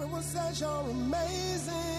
Everyone says you're amazing.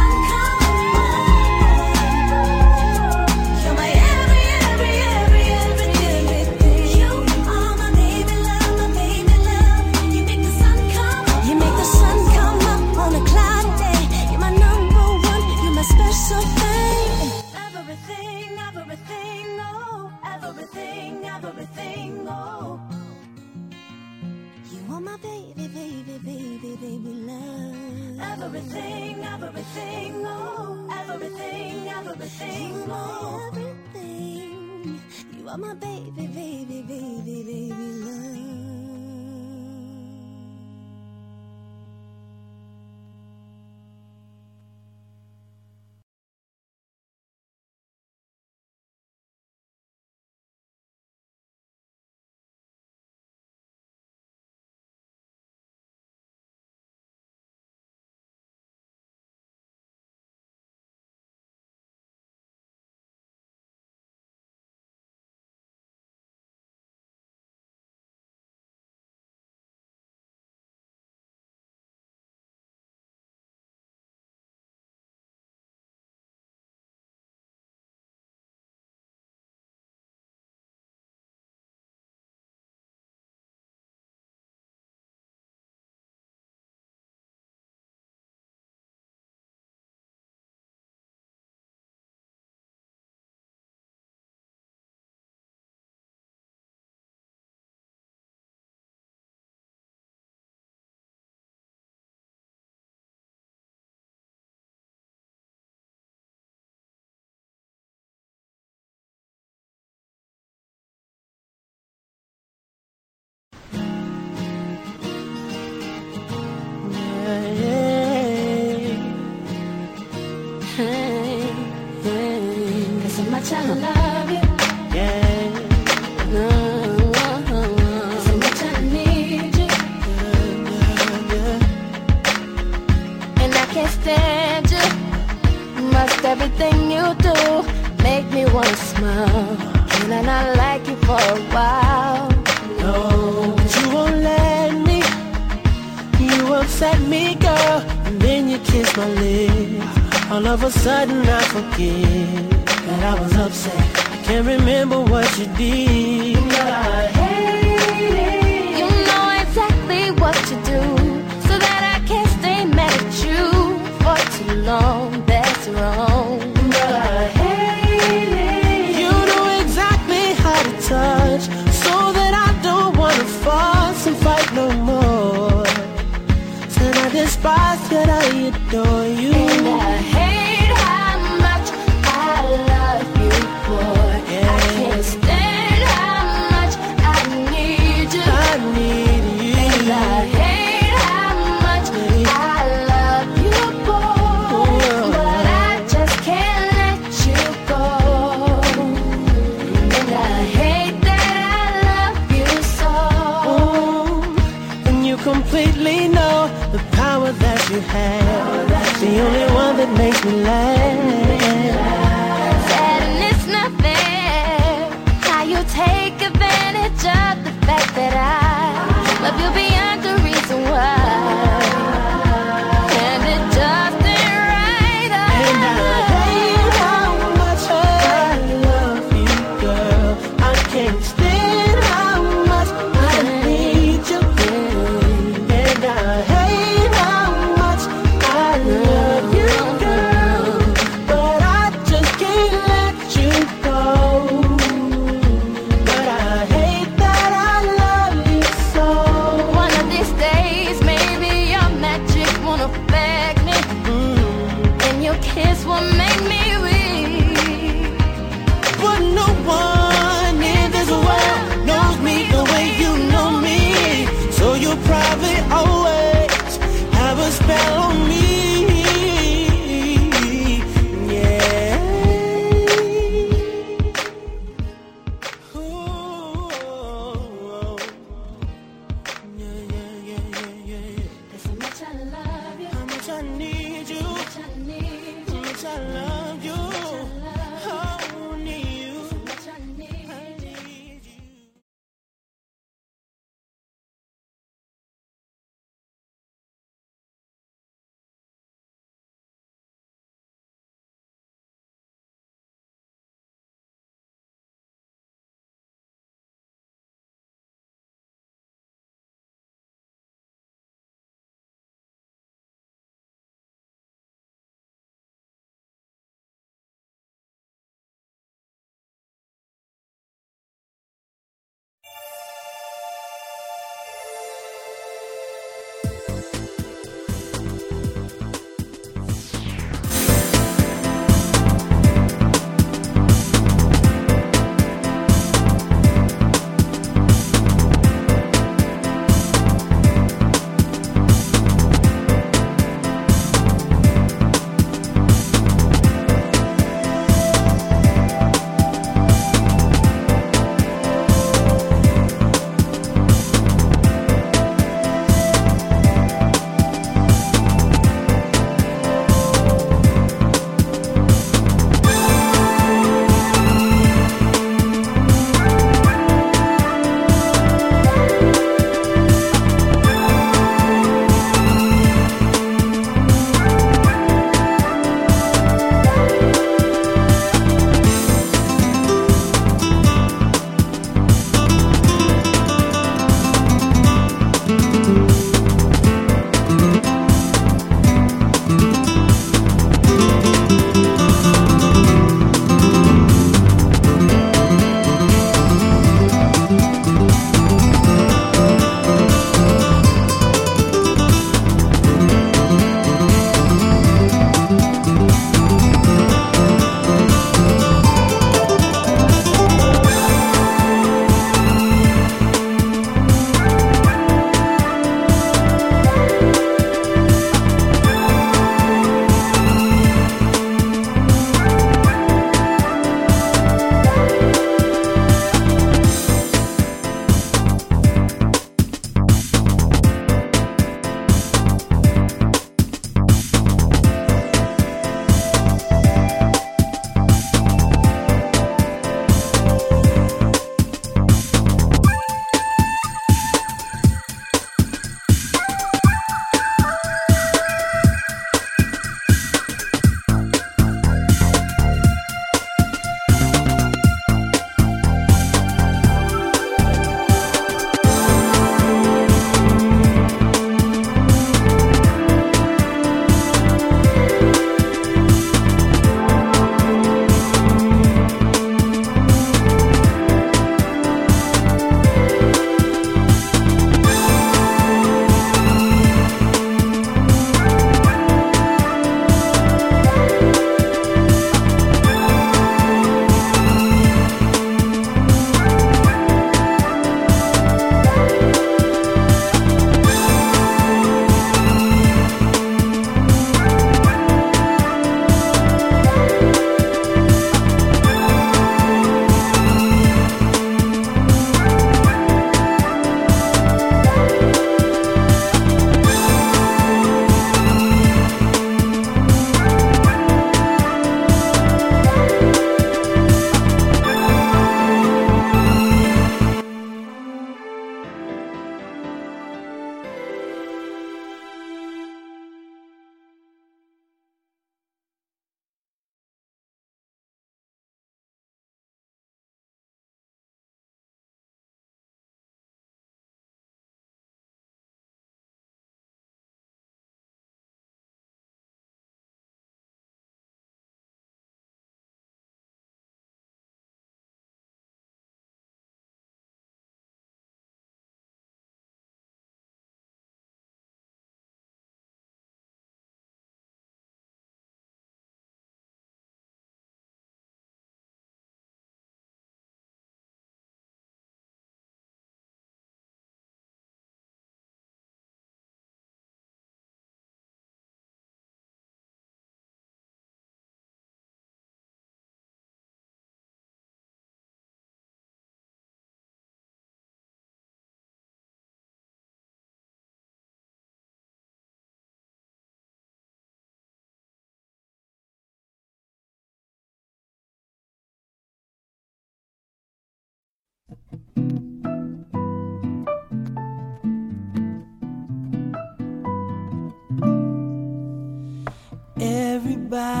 Baby.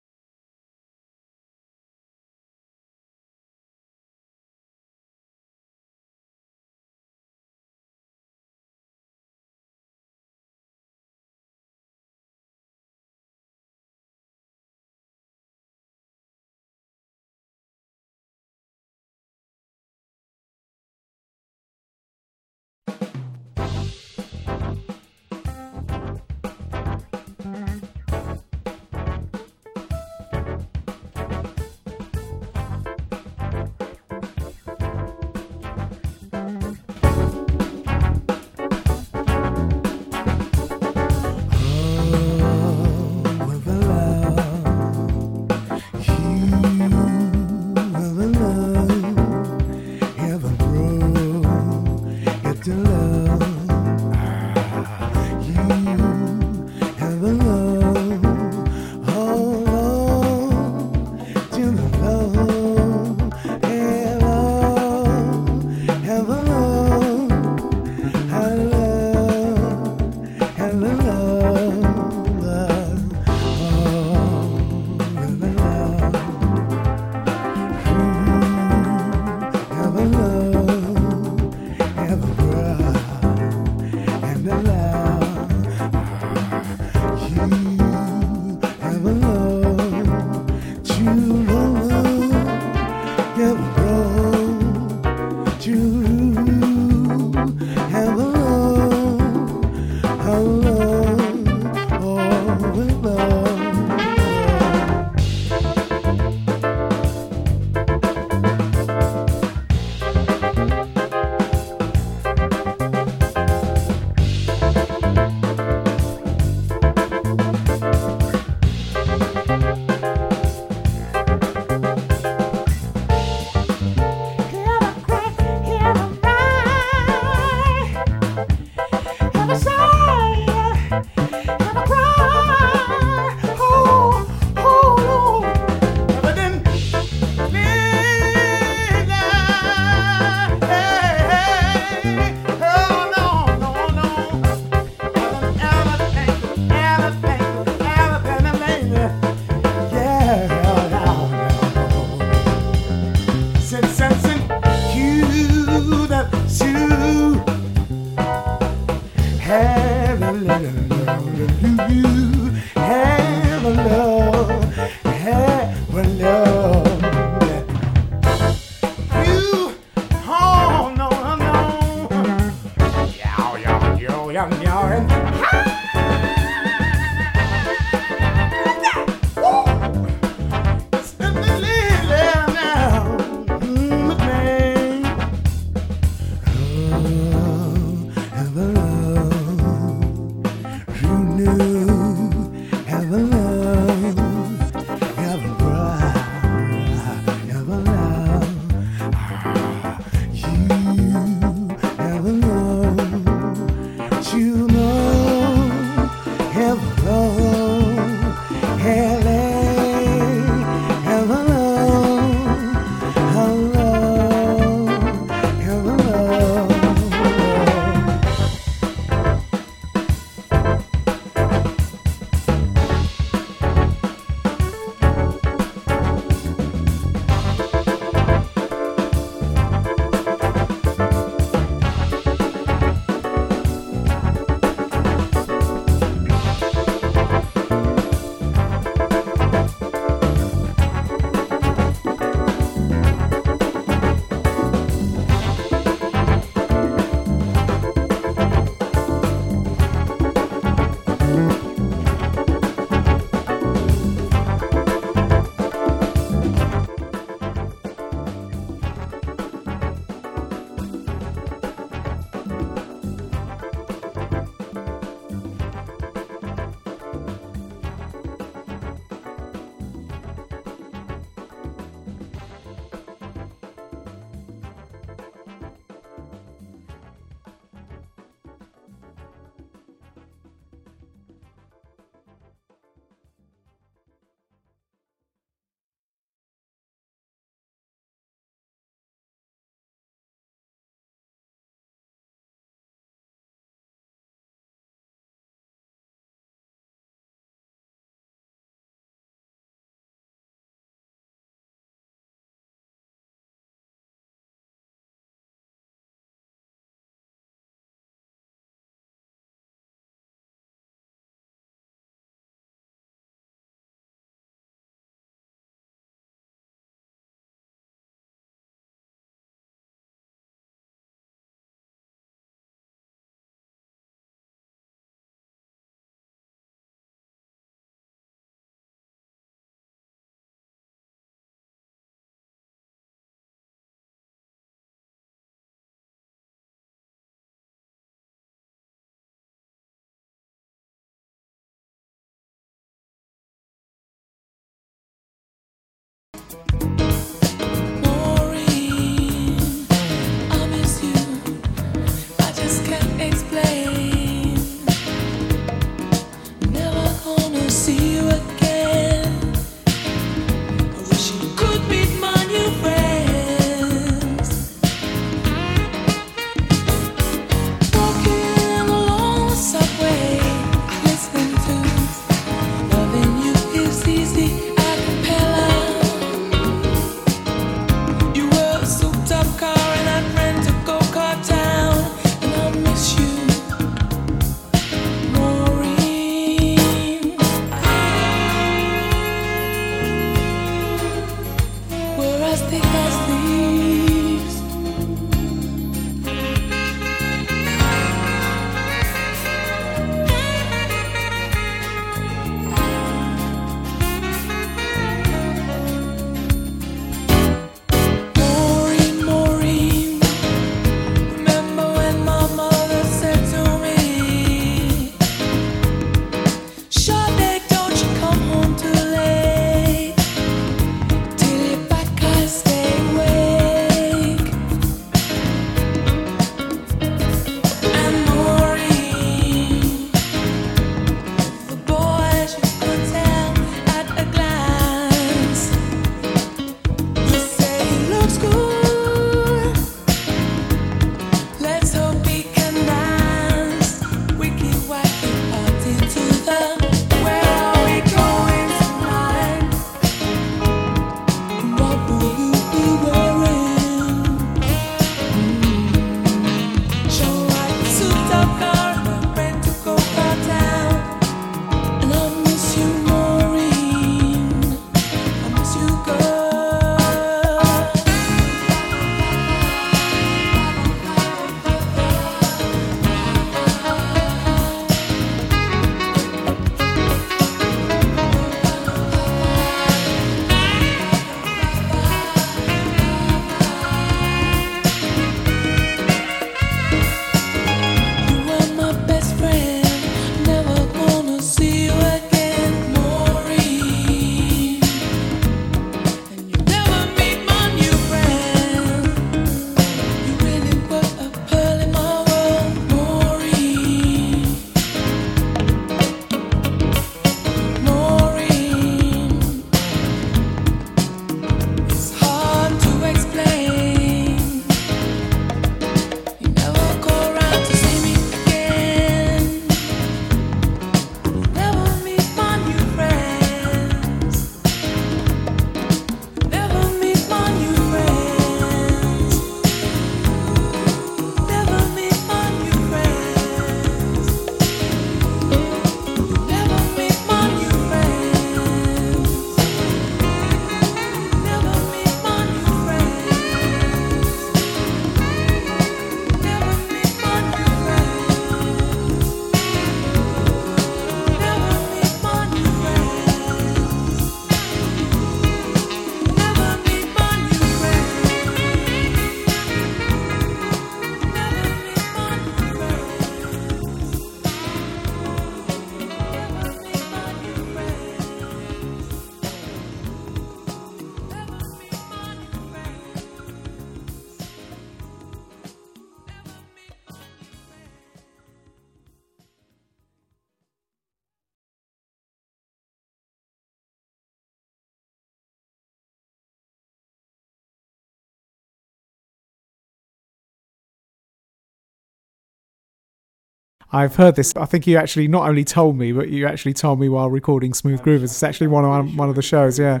I've heard this. I think you actually not only told me, but you actually told me while recording Smooth Groovers. It's actually one of one of the shows. Yeah.